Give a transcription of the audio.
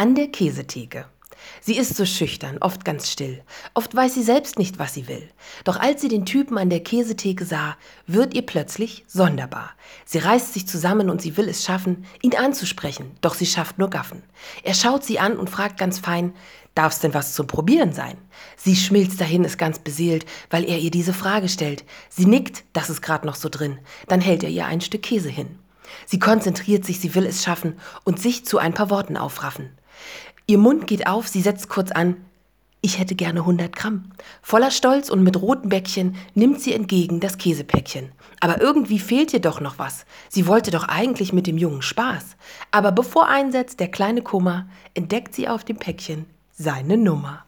An der Käsetheke. Sie ist so schüchtern, oft ganz still. Oft weiß sie selbst nicht, was sie will. Doch als sie den Typen an der Käsetheke sah, wird ihr plötzlich sonderbar. Sie reißt sich zusammen und sie will es schaffen, ihn anzusprechen, doch sie schafft nur Gaffen. Er schaut sie an und fragt ganz fein, darf's denn was zum Probieren sein? Sie schmilzt dahin, ist ganz beseelt, weil er ihr diese Frage stellt. Sie nickt, das ist gerade noch so drin. Dann hält er ihr ein Stück Käse hin. Sie konzentriert sich, sie will es schaffen und sich zu ein paar Worten aufraffen. Ihr Mund geht auf, sie setzt kurz an. Ich hätte gerne 100 Gramm. Voller Stolz und mit roten Bäckchen nimmt sie entgegen das Käsepäckchen. Aber irgendwie fehlt ihr doch noch was. Sie wollte doch eigentlich mit dem Jungen Spaß. Aber bevor einsetzt der kleine Kummer, entdeckt sie auf dem Päckchen seine Nummer.